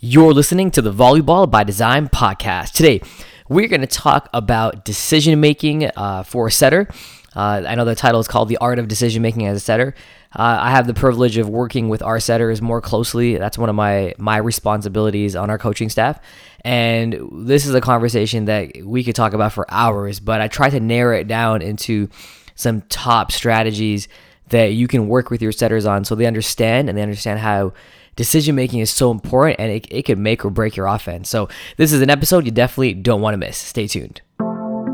You're listening to the Volleyball by Design podcast. Today, we're going to talk about decision making uh, for a setter. Uh, I know the title is called The Art of Decision Making as a Setter. Uh, I have the privilege of working with our setters more closely. That's one of my my responsibilities on our coaching staff. And this is a conversation that we could talk about for hours, but I try to narrow it down into some top strategies that you can work with your setters on so they understand and they understand how decision making is so important and it, it can make or break your offense. So, this is an episode you definitely don't want to miss. Stay tuned.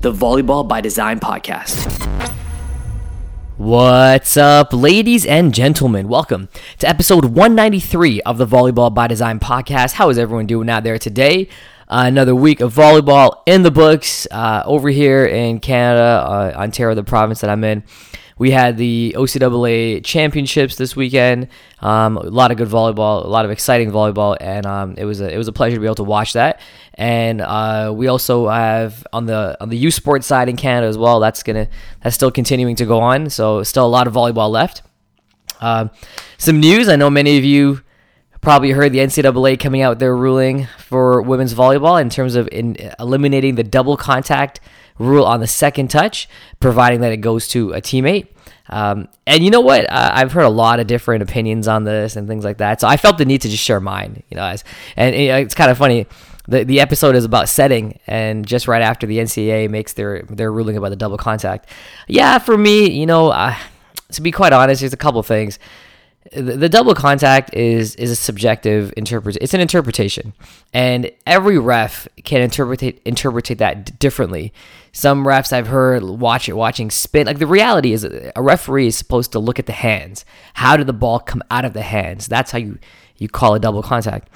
the Volleyball by Design podcast. What's up, ladies and gentlemen? Welcome to episode 193 of the Volleyball by Design podcast. How is everyone doing out there today? Uh, another week of volleyball in the books uh, over here in Canada, uh, Ontario, the province that I'm in. We had the OCAA championships this weekend. Um, a lot of good volleyball, a lot of exciting volleyball, and um, it was a, it was a pleasure to be able to watch that. And uh, we also have on the on the U Sports side in Canada as well. That's gonna that's still continuing to go on. So still a lot of volleyball left. Uh, some news. I know many of you probably heard the NCAA coming out with their ruling for women's volleyball in terms of in eliminating the double contact rule on the second touch, providing that it goes to a teammate. Um, and you know what? Uh, I've heard a lot of different opinions on this and things like that. So I felt the need to just share mine. You know, as, and it's kind of funny. The, the episode is about setting, and just right after the NCAA makes their their ruling about the double contact. Yeah, for me, you know, uh, to be quite honest, there's a couple things the double contact is is a subjective interpret. It's an interpretation, and every ref can interpret interpret that differently. Some refs I've heard watch it watching spin. Like the reality is, a referee is supposed to look at the hands. How did the ball come out of the hands? That's how you you call a double contact.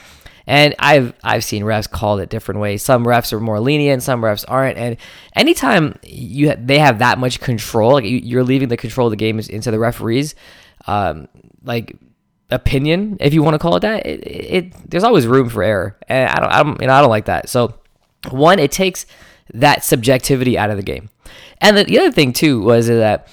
And I've I've seen refs call it different ways. Some refs are more lenient, some refs aren't. And anytime you they have that much control, like you're leaving the control of the game into the referees. Um, like opinion, if you want to call it that, it, it, there's always room for error, and I don't, I don't, you know, I don't like that. So, one, it takes that subjectivity out of the game, and the, the other thing too was that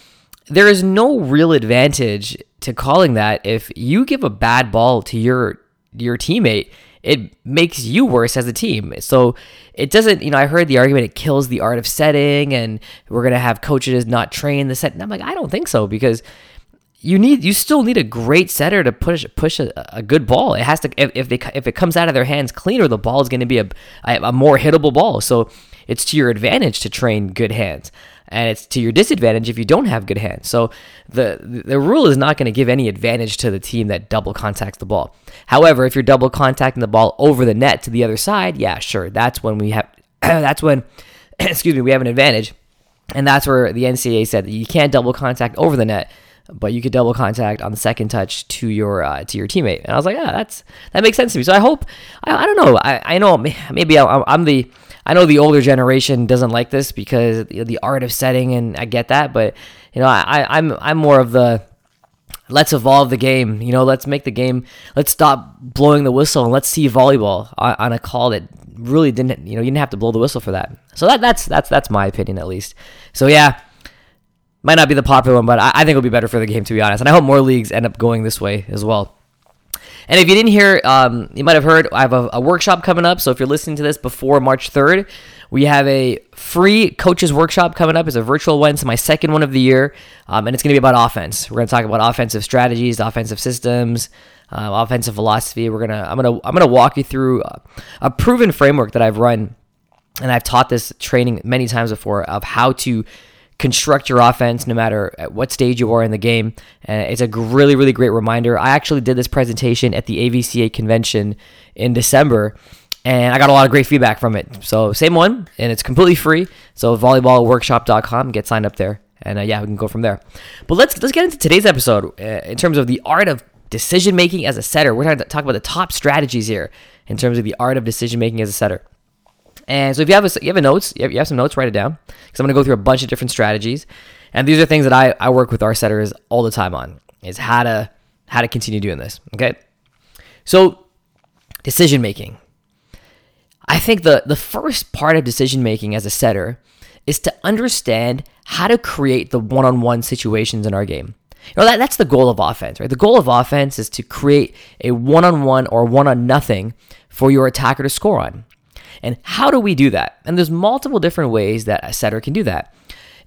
there is no real advantage to calling that if you give a bad ball to your your teammate it makes you worse as a team. So it doesn't, you know, I heard the argument it kills the art of setting and we're going to have coaches not train the set. And I'm like, I don't think so because you need you still need a great setter to push push a, a good ball. It has to if, if they if it comes out of their hands cleaner, the ball is going to be a, a, more hittable ball. So it's to your advantage to train good hands, and it's to your disadvantage if you don't have good hands. So the the rule is not going to give any advantage to the team that double contacts the ball. However, if you're double contacting the ball over the net to the other side, yeah, sure, that's when we have that's when excuse me we have an advantage, and that's where the NCAA said that you can't double contact over the net but you could double contact on the second touch to your uh, to your teammate. And I was like, yeah, that's that makes sense to me. So I hope I, I don't know I, I know maybe I'm, I'm, the I know the older generation doesn't like this because the art of setting and I get that, but you know I I'm I'm more of the let's evolve the game. You know, let's make the game. Let's stop blowing the whistle and let's see volleyball on, on a call that really didn't. You know, you didn't have to blow the whistle for that. So that that's that's that's my opinion at least. So yeah, might not be the popular one, but I, I think it'll be better for the game to be honest. And I hope more leagues end up going this way as well. And if you didn't hear, um, you might have heard I have a, a, workshop coming up. So if you're listening to this before March 3rd, we have a free coaches workshop coming up. It's a virtual one. It's my second one of the year, um, and it's going to be about offense. We're going to talk about offensive strategies, offensive systems, uh, offensive philosophy. We're gonna I'm gonna I'm gonna walk you through a proven framework that I've run, and I've taught this training many times before of how to construct your offense no matter at what stage you are in the game. Uh, it's a really, really great reminder. I actually did this presentation at the AVCA convention in December. And I got a lot of great feedback from it. So, same one, and it's completely free. So, volleyballworkshop.com, get signed up there. And uh, yeah, we can go from there. But let's let's get into today's episode uh, in terms of the art of decision making as a setter. We're going to talk about the top strategies here in terms of the art of decision making as a setter. And so if you have a, you have a notes, you have, you have some notes, write it down because I'm going to go through a bunch of different strategies. And these are things that I, I work with our setters all the time on is how to how to continue doing this. Okay. So decision making. I think the the first part of decision making as a setter is to understand how to create the one-on-one situations in our game. You know, that, that's the goal of offense, right? The goal of offense is to create a one-on-one or one-on-nothing for your attacker to score on. And how do we do that? And there's multiple different ways that a setter can do that.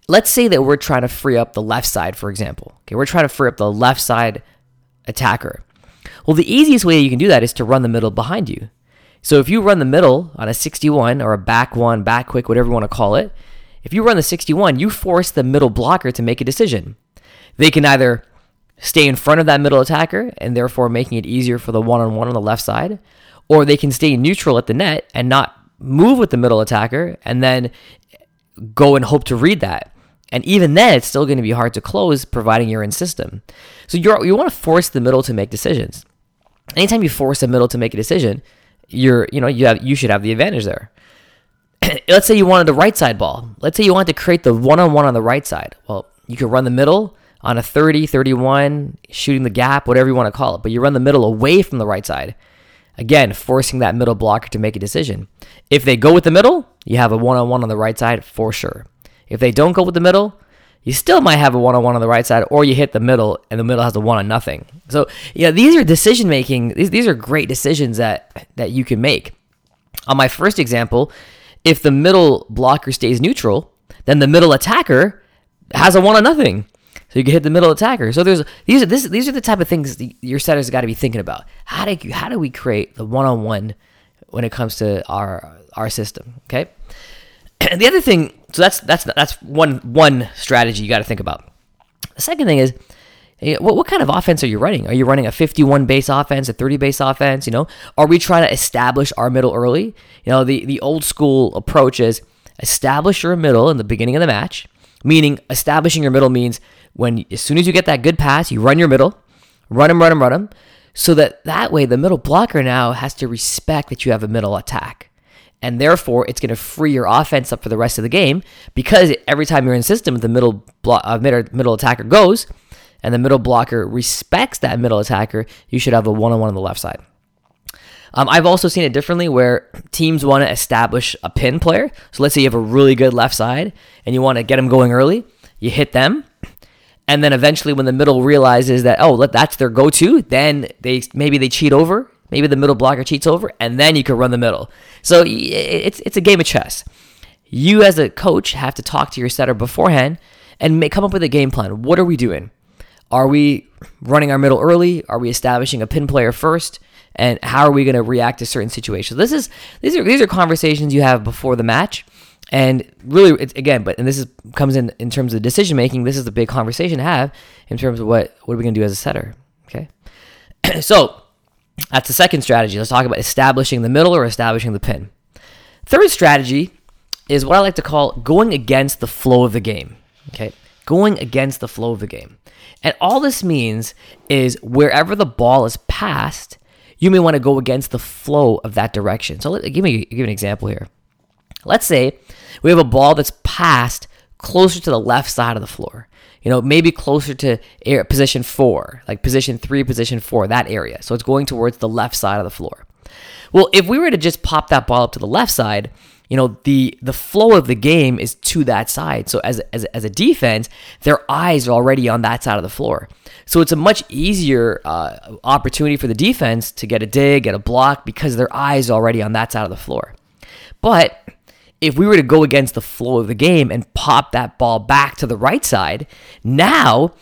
Let's say that we're trying to free up the left side, for example. Okay, we're trying to free up the left side attacker. Well, the easiest way you can do that is to run the middle behind you. So if you run the middle on a 61 or a back one, back quick, whatever you want to call it, if you run the 61, you force the middle blocker to make a decision. They can either stay in front of that middle attacker and therefore making it easier for the one on one on the left side, or they can stay neutral at the net and not move with the middle attacker and then go and hope to read that. And even then, it's still going to be hard to close, providing you're in system. So you you want to force the middle to make decisions. Anytime you force the middle to make a decision, you're you know you have you should have the advantage there. Let's say you wanted the right side ball. Let's say you wanted to create the one on one on the right side. Well, you could run the middle on a 30, 31, shooting the gap, whatever you want to call it, but you run the middle away from the right side. Again, forcing that middle blocker to make a decision. If they go with the middle, you have a one on one on the right side for sure. If they don't go with the middle, you still might have a one on one on the right side, or you hit the middle and the middle has a one on nothing. So, yeah, these are decision making, these, these are great decisions that, that you can make. On my first example, if the middle blocker stays neutral, then the middle attacker has a one on nothing. So you can hit the middle attacker. So there's these are this, these are the type of things your setters got to be thinking about. How do how do we create the one on one when it comes to our our system? Okay. And the other thing, so that's that's that's one one strategy you got to think about. The second thing is, eh, what, what kind of offense are you running? Are you running a 51 base offense, a 30 base offense? You know, are we trying to establish our middle early? You know, the the old school approach is establish your middle in the beginning of the match. Meaning, establishing your middle means when as soon as you get that good pass, you run your middle, run him, run him, run him, so that that way the middle blocker now has to respect that you have a middle attack. And therefore, it's going to free your offense up for the rest of the game because every time you're in system, the middle blo- uh, middle, middle attacker goes, and the middle blocker respects that middle attacker. You should have a one-on-one on the left side. Um, I've also seen it differently where teams want to establish a pin player. So let's say you have a really good left side and you want to get them going early. You hit them, and then eventually when the middle realizes that oh that's their go-to then they maybe they cheat over. Maybe the middle blocker cheats over and then you can run the middle. So it's it's a game of chess. You as a coach have to talk to your setter beforehand and come up with a game plan. What are we doing? Are we running our middle early? Are we establishing a pin player first? And how are we going to react to certain situations? This is these are these are conversations you have before the match and really, it's, again, but and this is comes in in terms of decision making. This is the big conversation to have in terms of what what are we going to do as a setter. Okay, so that's the second strategy. Let's talk about establishing the middle or establishing the pin. Third strategy is what I like to call going against the flow of the game. Okay, going against the flow of the game, and all this means is wherever the ball is passed, you may want to go against the flow of that direction. So let, give me give me an example here. Let's say we have a ball that's passed closer to the left side of the floor. You know, maybe closer to air, position four, like position three, position four, that area. So it's going towards the left side of the floor. Well, if we were to just pop that ball up to the left side, you know, the the flow of the game is to that side. So as as, as a defense, their eyes are already on that side of the floor. So it's a much easier uh, opportunity for the defense to get a dig, get a block because their eyes are already on that side of the floor. But if we were to go against the flow of the game and pop that ball back to the right side, now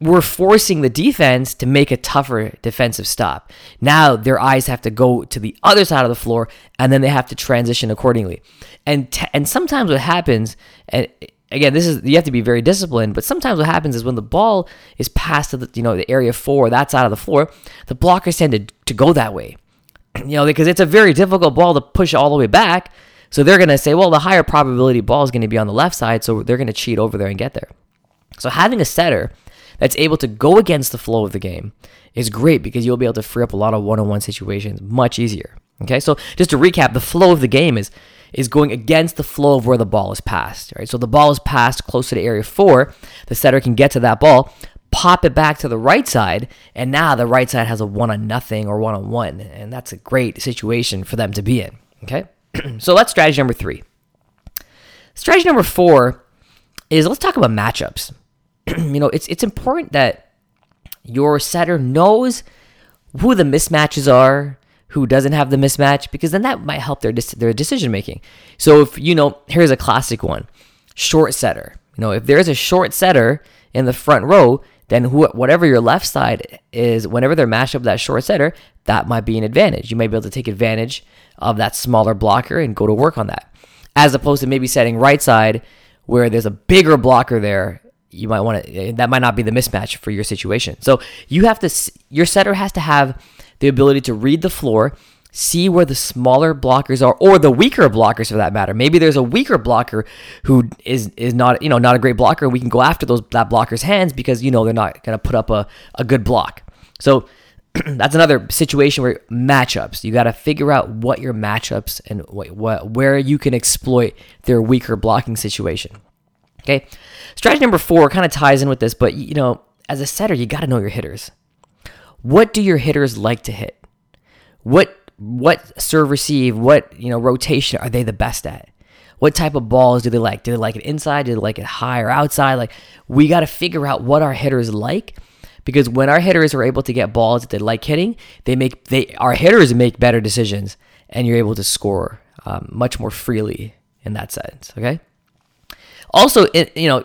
we're forcing the defense to make a tougher defensive stop. Now their eyes have to go to the other side of the floor and then they have to transition accordingly. And t- and sometimes what happens and again this is you have to be very disciplined, but sometimes what happens is when the ball is passed to the you know the area 4, that side of the floor, the blockers tend to, to go that way. You know, because it's a very difficult ball to push all the way back so they're going to say, well, the higher probability ball is going to be on the left side, so they're going to cheat over there and get there. So having a setter that's able to go against the flow of the game is great because you'll be able to free up a lot of one-on-one situations much easier. Okay, so just to recap, the flow of the game is is going against the flow of where the ball is passed. Right, so the ball is passed closer to area four. The setter can get to that ball, pop it back to the right side, and now the right side has a one on nothing or one on one, and that's a great situation for them to be in. Okay, so that's strategy number three. Strategy number four is let's talk about matchups. you know, it's it's important that your setter knows who the mismatches are, who doesn't have the mismatch, because then that might help their their decision making. So if you know, here's a classic one: short setter. You know, if there's a short setter in the front row, then whatever your left side is, whenever they're matched up with that short setter, that might be an advantage. You might be able to take advantage of that smaller blocker and go to work on that, as opposed to maybe setting right side where there's a bigger blocker there you might want to that might not be the mismatch for your situation. So you have to your setter has to have the ability to read the floor, see where the smaller blockers are or the weaker blockers for that matter. Maybe there's a weaker blocker who is is not, you know, not a great blocker. And we can go after those that blocker's hands because you know they're not going to put up a, a good block. So that's another situation where matchups. You got to figure out what your matchups and what, what where you can exploit their weaker blocking situation. Okay. Strategy number four kind of ties in with this, but you know, as a setter, you got to know your hitters. What do your hitters like to hit? What what serve receive? What you know rotation are they the best at? What type of balls do they like? Do they like it inside? Do they like it high or outside? Like we got to figure out what our hitters like because when our hitters are able to get balls that they like hitting, they make they our hitters make better decisions, and you're able to score um, much more freely in that sense. Okay. Also, it, you know,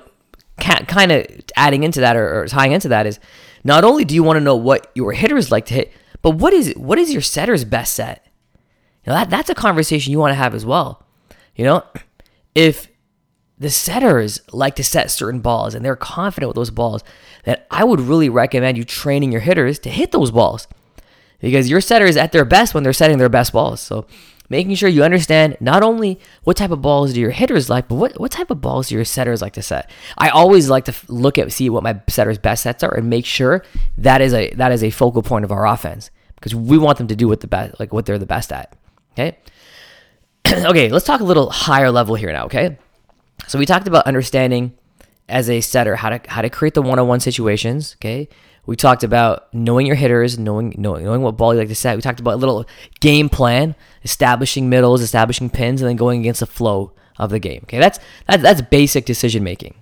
kind of adding into that or, or tying into that is not only do you want to know what your hitters like to hit, but what is what is your setter's best set? You know, that that's a conversation you want to have as well. You know, if the setters like to set certain balls and they're confident with those balls, then I would really recommend you training your hitters to hit those balls. Because your setter is at their best when they're setting their best balls. So making sure you understand not only what type of balls do your hitters like, but what, what type of balls do your setters like to set. I always like to look at see what my setters' best sets are and make sure that is a that is a focal point of our offense because we want them to do what the best like what they're the best at. Okay. okay, let's talk a little higher level here now. Okay, so we talked about understanding as a setter how to how to create the one-on-one situations. Okay, we talked about knowing your hitters, knowing, knowing knowing what ball you like to set. We talked about a little game plan, establishing middles, establishing pins, and then going against the flow of the game. Okay, that's that, that's basic decision making.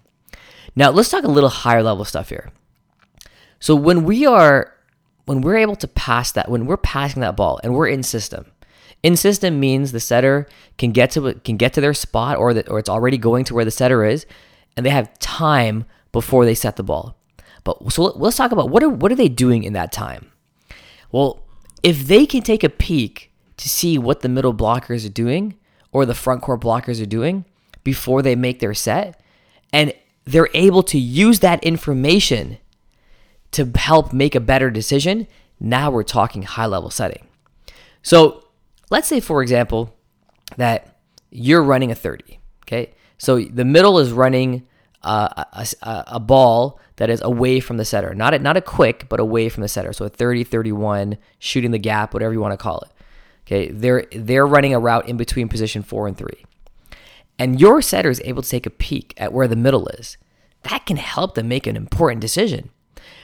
Now let's talk a little higher level stuff here. So when we are when we're able to pass that, when we're passing that ball and we're in system, in system means the setter can get to can get to their spot or that or it's already going to where the setter is, and they have time before they set the ball. But so let's talk about what are what are they doing in that time? Well, if they can take a peek to see what the middle blockers are doing or the front court blockers are doing before they make their set, and they're able to use that information to help make a better decision, now we're talking high level setting. So let's say, for example, that you're running a 30, okay? So the middle is running uh, a, a, a, ball that is away from the setter. Not a, not a quick, but away from the setter. So a 30, 31, shooting the gap, whatever you want to call it. Okay, they're they're running a route in between position four and three. And your setter is able to take a peek at where the middle is. That can help them make an important decision.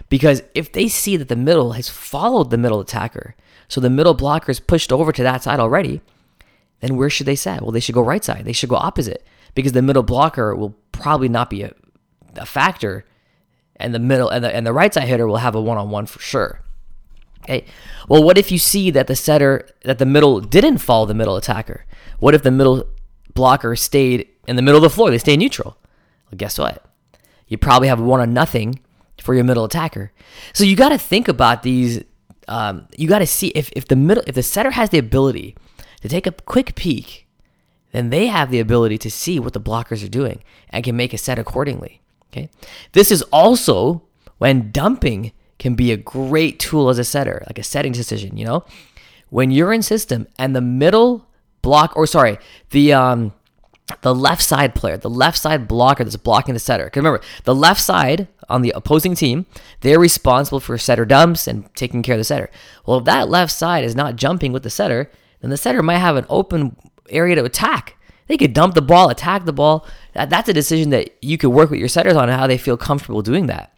Because if they see that the middle has followed the middle attacker, so the middle blocker is pushed over to that side already, then where should they set? Well, they should go right side. They should go opposite because the middle blocker will probably not be a, a factor and the middle and the, and the right side hitter will have a one-on-one for sure. Okay. Well, what if you see that the setter that the middle didn't follow the middle attacker? What if the middle blocker stayed in the middle of the floor? They stay neutral. Well, guess what? You probably have one on nothing for your middle attacker. So you got to think about these. Um, you got to see if, if the middle if the setter has the ability to take a quick peek, then they have the ability to see what the blockers are doing and can make a set accordingly. Okay. This is also when dumping can be a great tool as a setter, like a setting decision, you know? When you're in system and the middle block or sorry, the um the left side player, the left side blocker that's blocking the setter. Because remember, the left side on the opposing team, they're responsible for setter dumps and taking care of the setter. Well, if that left side is not jumping with the setter, then the setter might have an open area to attack. They could dump the ball, attack the ball. That's a decision that you could work with your setters on how they feel comfortable doing that.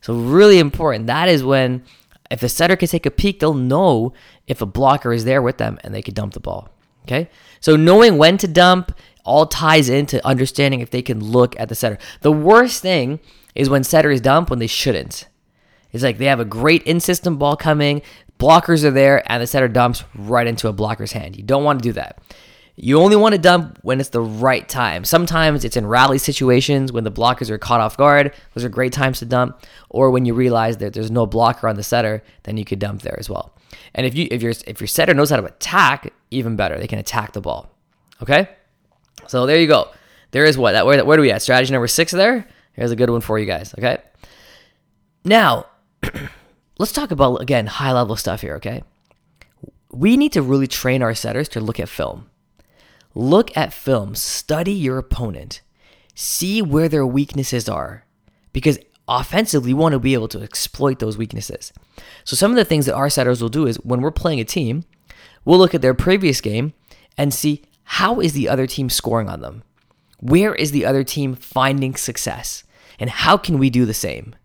So, really important. That is when, if the setter can take a peek, they'll know if a blocker is there with them and they could dump the ball. Okay? So, knowing when to dump all ties into understanding if they can look at the setter. The worst thing is when setters dump when they shouldn't. It's like they have a great in system ball coming, blockers are there, and the setter dumps right into a blocker's hand. You don't want to do that. You only want to dump when it's the right time. Sometimes it's in rally situations when the blockers are caught off guard. Those are great times to dump. Or when you realize that there's no blocker on the setter, then you could dump there as well. And if you if your if your setter knows how to attack, even better. They can attack the ball. Okay? So there you go. There is what that where, where do we at? Strategy number six there. Here's a good one for you guys. Okay. Now, let's talk about again high level stuff here. Okay. We need to really train our setters to look at film. Look at film, study your opponent, see where their weaknesses are, because offensively, you want to be able to exploit those weaknesses. So, some of the things that our setters will do is when we're playing a team, we'll look at their previous game and see how is the other team scoring on them? Where is the other team finding success? And how can we do the same?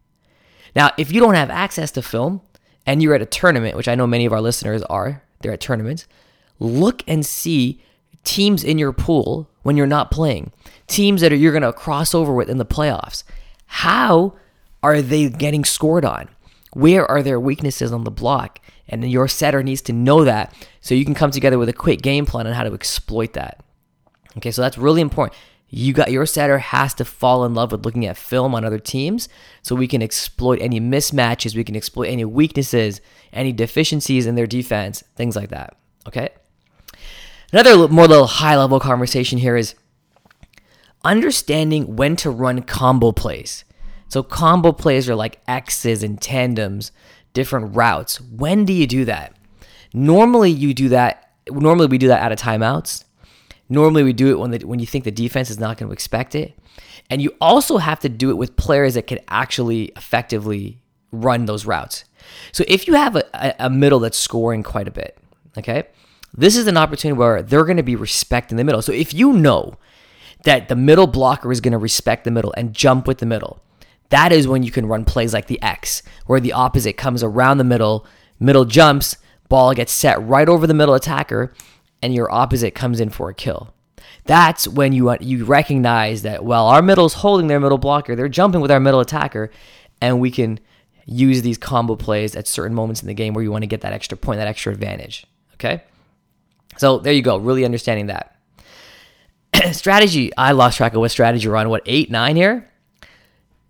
Now, if you don't have access to film and you're at a tournament, which I know many of our listeners are, they're at tournaments, look and see teams in your pool when you're not playing, teams that are, you're going to cross over with in the playoffs. How are they getting scored on? Where are their weaknesses on the block? And your setter needs to know that so you can come together with a quick game plan on how to exploit that. Okay, so that's really important. You got your setter has to fall in love with looking at film on other teams so we can exploit any mismatches, we can exploit any weaknesses, any deficiencies in their defense, things like that. Okay? Another more little high level conversation here is understanding when to run combo plays. So combo plays are like X's and tandems different routes. When do you do that? Normally, you do that. Normally, we do that out of timeouts. Normally, we do it when the, when you think the defense is not going to expect it, and you also have to do it with players that can actually effectively run those routes. So, if you have a, a middle that's scoring quite a bit, okay, this is an opportunity where they're going to be respecting the middle. So, if you know that the middle blocker is going to respect the middle and jump with the middle, that is when you can run plays like the X, where the opposite comes around the middle, middle jumps, ball gets set right over the middle attacker, and your opposite comes in for a kill. That's when you uh, you recognize that well, our middle's holding their middle blocker, they're jumping with our middle attacker, and we can use these combo plays at certain moments in the game where you want to get that extra point, that extra advantage. Okay, so there you go. Really understanding that strategy. I lost track of what strategy we're on. What eight, nine here?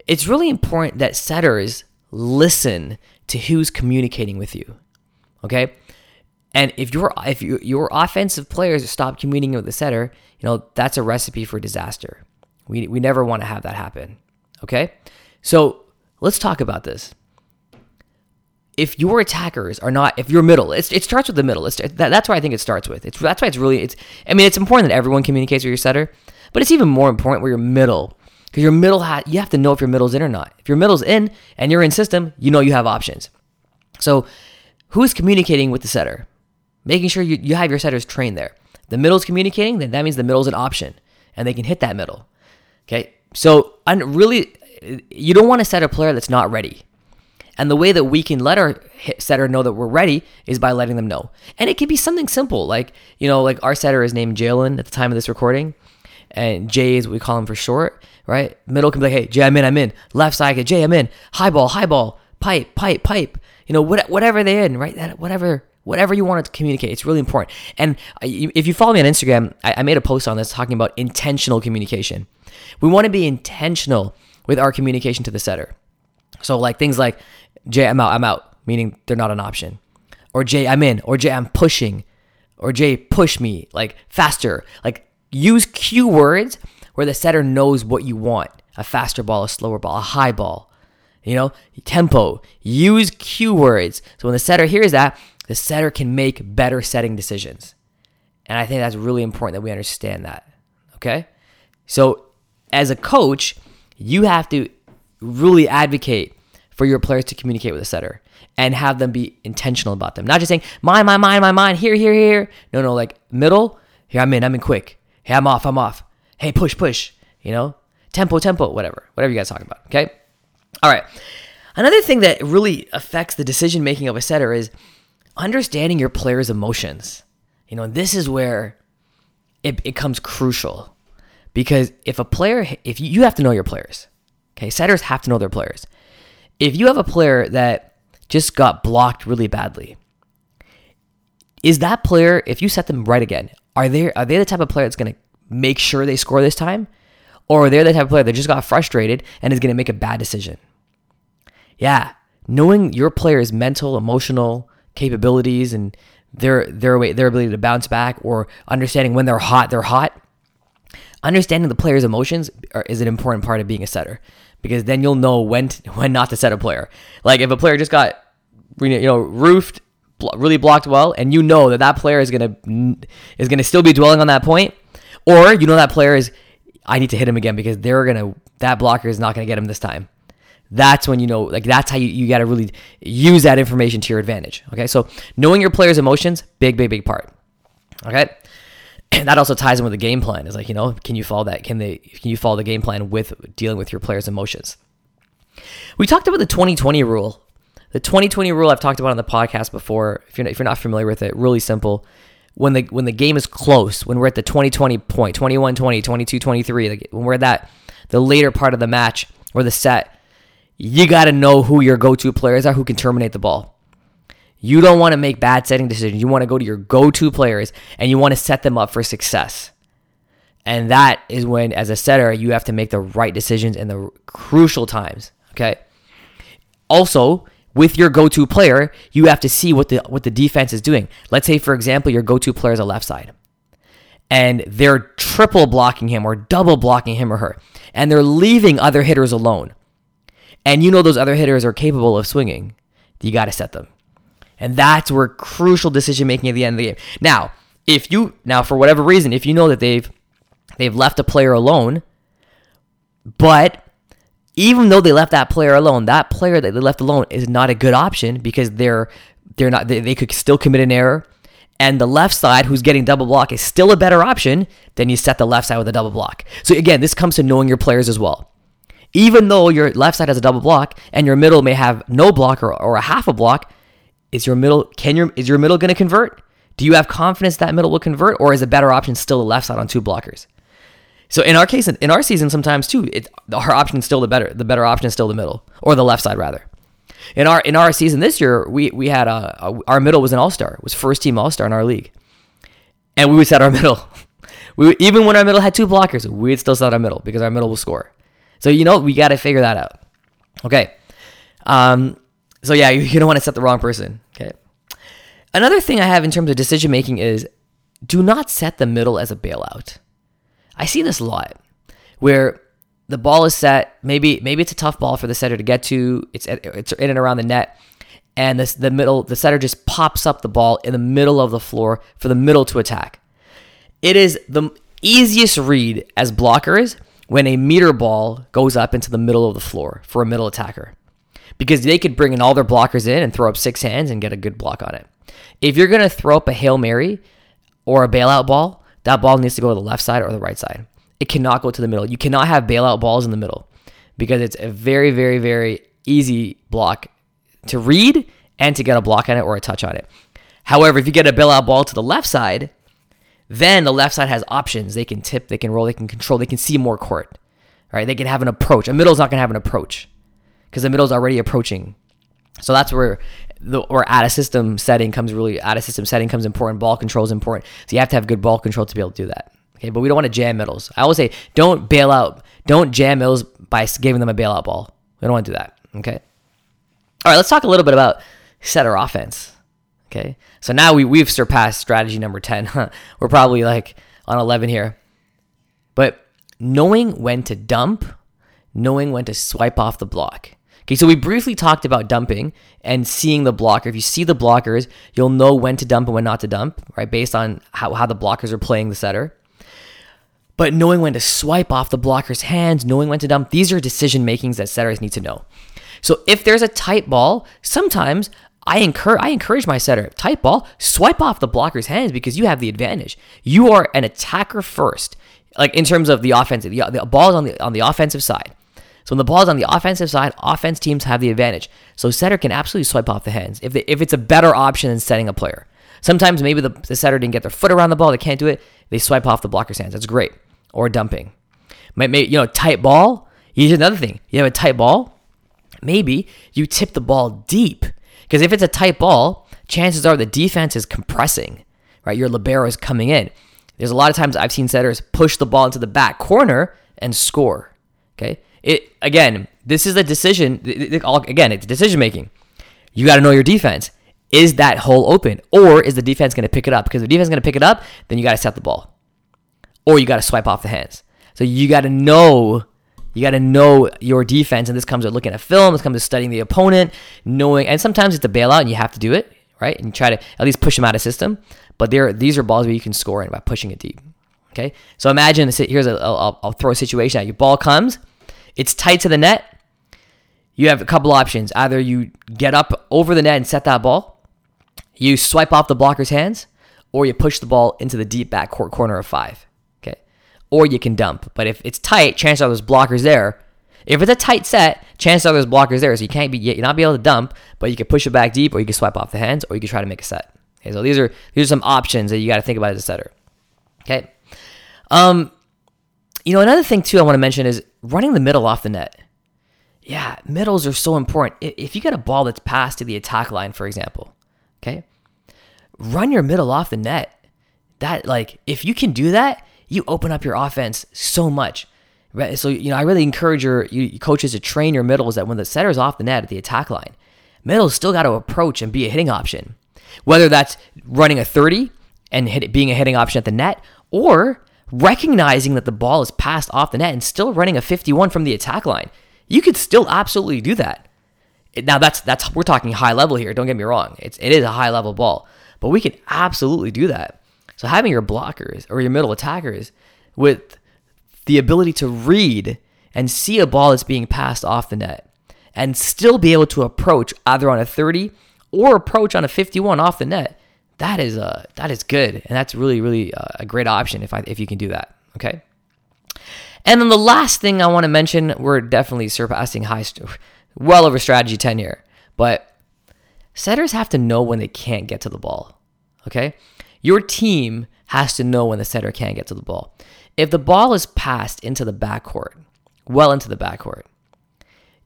it's really important that setters listen to who's communicating with you. Okay? And if your if you, your offensive players stop communicating with the setter, you know, that's a recipe for disaster. We, we never want to have that happen. Okay? So let's talk about this. If your attackers are not, if your middle, it starts with the middle. That, that's why I think it starts with. It's that's why it's really. It's. I mean, it's important that everyone communicates with your setter, but it's even more important where your middle because your middle hat, you have to know if your middle's in or not. If your middle's in and you're in system, you know you have options. So, who's communicating with the setter? Making sure you, you have your setters trained there. The middle's communicating, then that means the middle's an option and they can hit that middle. Okay. So, I really, you don't want to set a player that's not ready. And the way that we can let our setter know that we're ready is by letting them know. And it can be something simple, like, you know, like our setter is named Jalen at the time of this recording and Jay is what we call him for short, right? Middle can be like, hey, Jay, I'm in, I'm in. Left side, Jay, I'm in. High ball, high ball, pipe, pipe, pipe. You know, what, whatever they're in, right? That, whatever, whatever you want to communicate, it's really important. And uh, if you follow me on Instagram, I made a post on this talking about intentional communication. We want to be intentional with our communication to the setter. So like things like, Jay, I'm out, I'm out, meaning they're not an option. Or Jay, I'm in. Or Jay, I'm pushing. Or J, push me, like faster. Like Use cue words where the setter knows what you want a faster ball, a slower ball, a high ball. You know, tempo. Use cue words. So when the setter hears that, the setter can make better setting decisions. And I think that's really important that we understand that. Okay? So, as a coach, you have to really advocate for your players to communicate with the setter and have them be intentional about them. Not just saying, mine, mine, mine, mine, mine, here, here, here. No, no, like middle, here, I'm in, I'm in quick. Hey, I'm off, I'm off. Hey, push, push, you know? Tempo, tempo, whatever. Whatever you guys talk about, okay? All right. Another thing that really affects the decision making of a setter is understanding your player's emotions. You know, this is where it becomes crucial because if a player, if you, you have to know your players, okay, setters have to know their players. If you have a player that just got blocked really badly, is that player, if you set them right again, are they are they the type of player that's to make sure they score this time, or are they the type of player that just got frustrated and is to make a bad decision? Yeah, knowing your player's mental, emotional capabilities and their their way their ability to bounce back or understanding when they're hot, they're hot. Understanding the player's emotions is an important part of being a setter because then you'll know when to, when not to set a player. Like if a player just got you know roofed really blocked well and you know that that player is going to is going to still be dwelling on that point or you know that player is I need to hit him again because they're going to that blocker is not going to get him this time. That's when you know like that's how you, you got to really use that information to your advantage okay? So knowing your player's emotions big big big part okay and that also ties in with the game plan. Is like you know can you follow that? Can they can you follow the game plan with dealing with your player's emotions? We talked about the 2020 rule. The 2020 rule I've talked about on the podcast before. If you're not, if you're not familiar with it really simple. When the when the game is close when we're at the 2020 point 21 20 22 23 when we're at that the later part of the match or the set you got to know who your go-to players are who can terminate the ball. You don't want to make bad setting decisions. You want to go to your go-to players and you want to set them up for success. And that is when as a setter you have to make the right decisions in the crucial times, okay? Also, with your go-to player, you have to see what the what the defense is doing. Let's say for example your go-to player is a left side and they're triple blocking him or double blocking him or her and they're leaving other hitters alone and you know those other hitters are capable of swinging, you got to set them. And that's where crucial decision making at the end of the game. Now, if you now for whatever reason, if you know that they've they've left a player alone, but even though they left that player alone, that player that they left alone is not a good option because they're they're not they, they could still commit an error. And the left side, who's getting double block, is still a better option than you set the left side with a double block. So again, this comes to knowing your players as well even though your left side has a double block and your middle may have no block or, or a half a block, is your middle can your is your middle going to convert? Do you have confidence that middle will convert, or is a better option still the left side on two blockers? So in our case, in our season, sometimes too, it, our option is still the better. The better option is still the middle or the left side rather. In our in our season this year, we we had a, a our middle was an all star, was first team all star in our league, and we would set our middle. We would, even when our middle had two blockers, we would still set our middle because our middle will score. So you know we got to figure that out. Okay. Um, so yeah, you, you don't want to set the wrong person. Okay. Another thing I have in terms of decision making is do not set the middle as a bailout. I see this a lot where the ball is set. Maybe maybe it's a tough ball for the setter to get to. It's it's in and around the net, and this the middle the setter just pops up the ball in the middle of the floor for the middle to attack. It is the easiest read as blockers when a meter ball goes up into the middle of the floor for a middle attacker because they could bring in all their blockers in and throw up six hands and get a good block on it. If you're going to throw up a Hail Mary or a bailout ball, that ball needs to go to the left side or the right side. It cannot go to the middle. You cannot have bailout balls in the middle because it's a very, very, very easy block to read and to get a block on it or a touch on it. However, if you get a bailout ball to the left side, then the left side has options. They can tip, they can roll, they can control, they can see more court. Right? They can have an approach. A middle's not going to have an approach because the middle's already approaching. So that's where the or out of system setting comes really out of system setting comes important. Ball control is important. So you have to have good ball control to be able to do that. Okay, but we don't want to jam middles. I always say don't bail out, don't jam middles by giving them a bailout ball. We don't want to do that. Okay. All right, let's talk a little bit about setter offense. Okay. So now we, we've surpassed strategy number 10. We're probably like on 11 here. But knowing when to dump, knowing when to swipe off the block. Okay, so we briefly talked about dumping and seeing the blocker. If you see the blockers, you'll know when to dump and when not to dump, right? Based on how, how the blockers are playing the setter. But knowing when to swipe off the blocker's hands, knowing when to dump, these are decision makings that setters need to know. So if there's a tight ball, sometimes I encourage I encourage my setter, tight ball, swipe off the blocker's hands because you have the advantage. You are an attacker first, like in terms of the offensive. The, the ball is on the on the offensive side. So when the ball is on the offensive side, offense teams have the advantage. So setter can absolutely swipe off the hands if if it's a better option than setting a player. Sometimes maybe the, the setter didn't get their foot around the ball, they can't do it. They swipe off the blocker's hands. That's great. Or dumping. Maybe, you know, tight ball. Here's another thing. You have a tight ball. Maybe you tip the ball deep because if it's a tight ball, chances are the defense is compressing, right? Your libero is coming in. There's a lot of times I've seen setters push the ball into the back corner and score. Okay. It again, this is a decision. Again, it's decision making. You got to know your defense. Is that hole open, or is the defense going to pick it up? Because if the defense is going to pick it up, then you got to set the ball, or you got to swipe off the hands. So you got to know you got to know your defense, and this comes with looking at film. This comes with studying the opponent, knowing, and sometimes it's a bailout, and you have to do it right, and you try to at least push them out of system. But there, these are balls where you can score in by pushing it deep. Okay, so imagine here's a I'll, I'll throw a situation at you. Ball comes, it's tight to the net. You have a couple options. Either you get up over the net and set that ball, you swipe off the blocker's hands, or you push the ball into the deep back court corner of five Okay. or you can dump. But if it's tight, chances are there's blockers there. If it's a tight set, chances are there's blockers there, so you can't be you're not be able to dump, but you can push it back deep, or you can swipe off the hands, or you can try to make a set. Okay, so these are these are some options that you got to think about as a setter. Okay, um, you know another thing too I want to mention is running the middle off the net. Yeah, middles are so important. If you get a ball that's passed to the attack line, for example, okay, run your middle off the net. That like if you can do that, you open up your offense so much. Right? So, you know, I really encourage your you, coaches to train your middles that when the setter's off the net at the attack line, middles still got to approach and be a hitting option. Whether that's running a 30 and hit, being a hitting option at the net, or recognizing that the ball is passed off the net and still running a 51 from the attack line. You could still absolutely do that. Now that's that's we're talking high level here. Don't get me wrong. It's it is a high level ball, but we can absolutely do that. So having your blockers or your middle attackers with the ability to read and see a ball that's being passed off the net and still be able to approach either on a 30 or approach on a 51 off the net, that is uh that is good and that's really really uh, a great option if I if you can do that. Okay. And then the last thing I want to mention, we're definitely surpassing high, st- well over strategy tenure, but setters have to know when they can't get to the ball. Okay. Your team has to know when the setter can't get to the ball. If the ball is passed into the backcourt, well into the backcourt,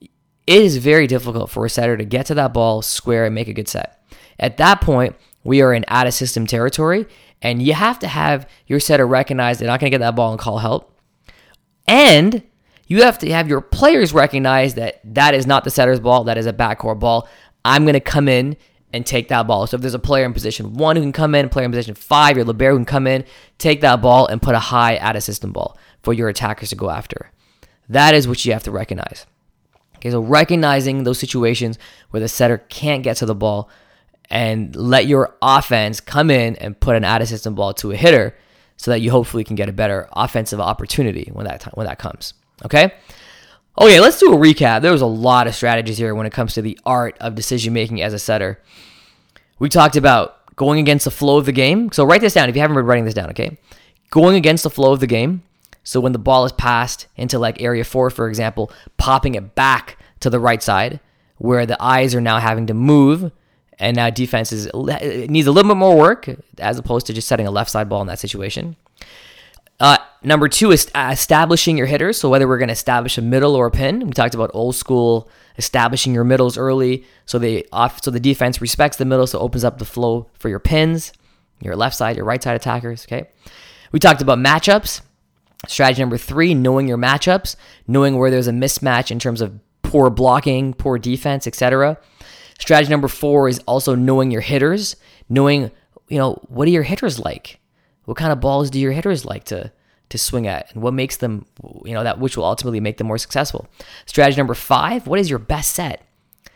it is very difficult for a setter to get to that ball, square, and make a good set. At that point, we are in out of system territory, and you have to have your setter recognize they're not going to get that ball and call help. And you have to have your players recognize that that is not the setter's ball, that is a backcourt ball. I'm going to come in and take that ball. So if there's a player in position one who can come in, player in position five, your libero can come in, take that ball and put a high out of system ball for your attackers to go after. That is what you have to recognize. Okay, so recognizing those situations where the setter can't get to the ball and let your offense come in and put an out of system ball to a hitter so that you hopefully can get a better offensive opportunity when that time, when that comes. Okay? Okay, let's do a recap. There was a lot of strategies here when it comes to the art of decision making as a setter. We talked about going against the flow of the game. So write this down if you haven't been writing this down, okay? Going against the flow of the game. So when the ball is passed into like area four, for example, popping it back to the right side where the eyes are now having to move and now defense is, needs a little bit more work as opposed to just setting a left side ball in that situation. Uh, number two is establishing your hitters. So whether we're going to establish a middle or a pin, we talked about old school establishing your middles early, so they off so the defense respects the middle, so opens up the flow for your pins, your left side, your right side attackers. Okay, we talked about matchups. Strategy number three: knowing your matchups, knowing where there's a mismatch in terms of poor blocking, poor defense, etc. Strategy number four is also knowing your hitters, knowing you know what are your hitters like? What kind of balls do your hitters like to to swing at? And what makes them you know that which will ultimately make them more successful? Strategy number five what is your best set?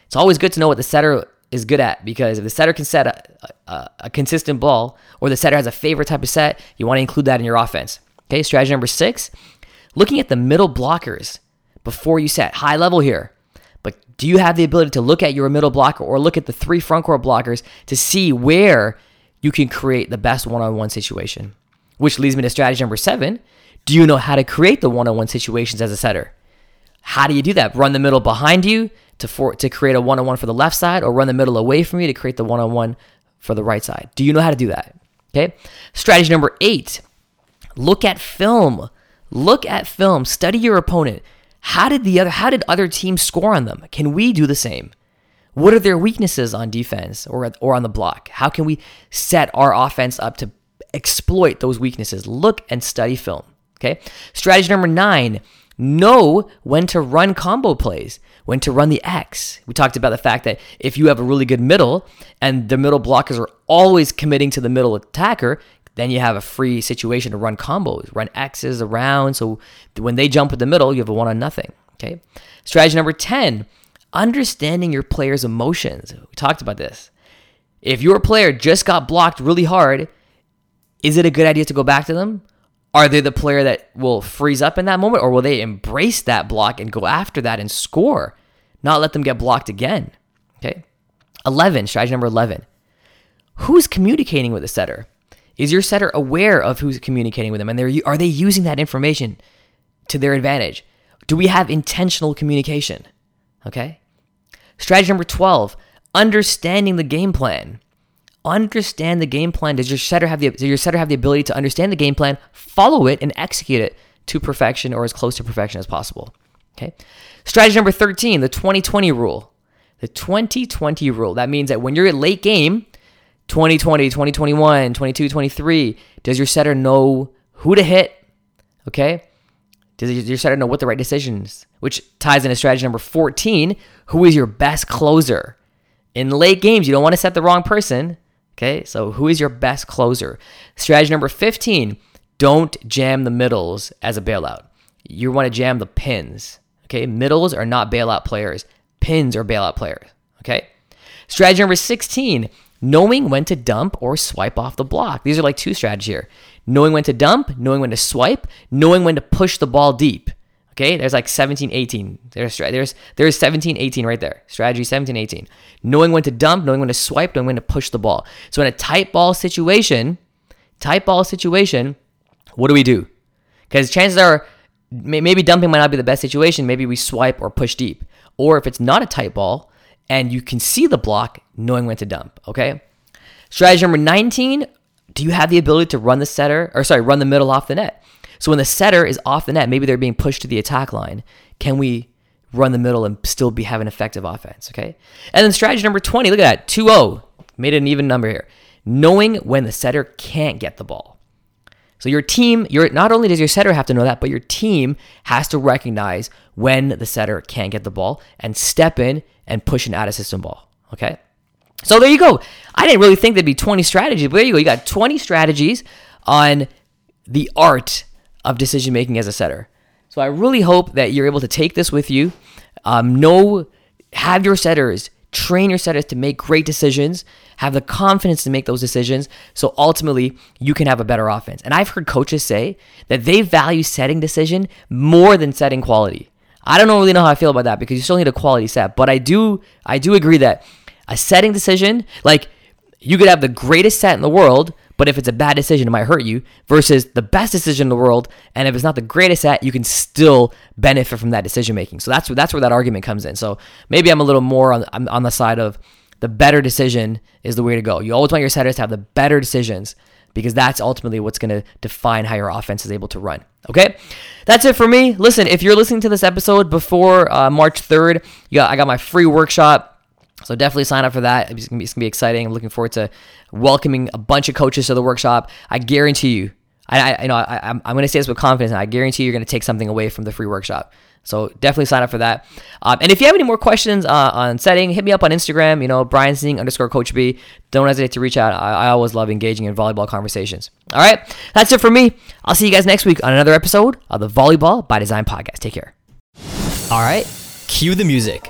It's always good to know what the setter is good at because if the setter can set a, a, a consistent ball or the setter has a favorite type of set you want to include that in your offense. Okay, strategy number six, looking at the middle blockers before you set. High level here. But do you have the ability to look at your middle blocker or look at the three front court blockers to see where you can create the best one on one situation? Which leads me to strategy number seven. Do you know how to create the one on one situations as a setter? How do you do that? Run the middle behind you to, for, to create a one on one for the left side, or run the middle away from you to create the one on one for the right side. Do you know how to do that? Okay. Strategy number eight look at film. Look at film. Study your opponent. How did the other how did other teams score on them? Can we do the same? What are their weaknesses on defense or, or on the block? How can we set our offense up to exploit those weaknesses? Look and study film. Okay. Strategy number nine know when to run combo plays, when to run the X. We talked about the fact that if you have a really good middle and the middle blockers are always committing to the middle attacker, then you have a free situation to run combos, run X's around. So when they jump in the middle, you have a one on nothing. Okay. Strategy number 10 understanding your player's emotions. We talked about this. If your player just got blocked really hard, is it a good idea to go back to them? Are they the player that will freeze up in that moment, or will they embrace that block and go after that and score, not let them get blocked again? Okay. 11, strategy number 11. Who's communicating with the setter? Is your setter aware of who's communicating with them? And are they using that information to their advantage? Do we have intentional communication? Okay. Strategy number 12, understanding the game plan understand the game plan. Does your setter have the does your setter have the ability to understand the game plan, follow it, and execute it to perfection or as close to perfection as possible? Okay. Strategy number 13, the 2020 rule. The 2020 rule. That means that when you're at late game, 2020, 2021, 22, 23, does your setter know who to hit? Okay. Does your setter know what the right decisions? Which ties into strategy number 14. Who is your best closer? In late games, you don't want to set the wrong person. Okay, so who is your best closer? Strategy number 15 don't jam the middles as a bailout. You want to jam the pins. Okay, middles are not bailout players, pins are bailout players. Okay, strategy number 16 knowing when to dump or swipe off the block. These are like two strategies here knowing when to dump, knowing when to swipe, knowing when to push the ball deep. Okay, there's like 17, 18. There's there's there's 17, 18 right there. Strategy 17, 18. Knowing when to dump, knowing when to swipe, knowing when to push the ball. So in a tight ball situation, tight ball situation, what do we do? Because chances are maybe dumping might not be the best situation. Maybe we swipe or push deep. Or if it's not a tight ball and you can see the block, knowing when to dump. Okay. Strategy number 19, do you have the ability to run the setter or sorry, run the middle off the net? So when the setter is off the net, maybe they're being pushed to the attack line. Can we run the middle and still be have an effective offense? Okay. And then strategy number 20, look at that 2 0. Made an even number here. Knowing when the setter can't get the ball. So your team, your not only does your setter have to know that, but your team has to recognize when the setter can't get the ball and step in and push an out of system ball. Okay. So there you go. I didn't really think there'd be 20 strategies, but there you go. You got 20 strategies on the art of decision making as a setter. So I really hope that you're able to take this with you. Um, know, have your setters train your setters to make great decisions, have the confidence to make those decisions, so ultimately you can have a better offense. And I've heard coaches say that they value setting decision more than setting quality. I don't really know how I feel about that because you still need a quality set, but I do I do agree that a setting decision, like you could have the greatest set in the world, but if it's a bad decision, it might hurt you versus the best decision in the world. And if it's not the greatest set, you can still benefit from that decision making. So that's that's where that argument comes in. So maybe I'm a little more on, on the side of the better decision is the way to go. You always want your setters to have the better decisions because that's ultimately what's going to define how your offense is able to run. Okay, that's it for me. Listen, if you're listening to this episode before uh, March 3rd, you got, I got my free workshop so definitely sign up for that. It's gonna, be, it's gonna be exciting. I'm looking forward to welcoming a bunch of coaches to the workshop. I guarantee you, I, I you know I, I'm, I'm gonna say this with confidence, and I guarantee you're gonna take something away from the free workshop. So definitely sign up for that. Um, and if you have any more questions uh, on setting, hit me up on Instagram. You know Brian Singh underscore Coach B. Don't hesitate to reach out. I, I always love engaging in volleyball conversations. All right, that's it for me. I'll see you guys next week on another episode of the Volleyball by Design podcast. Take care. All right, cue the music.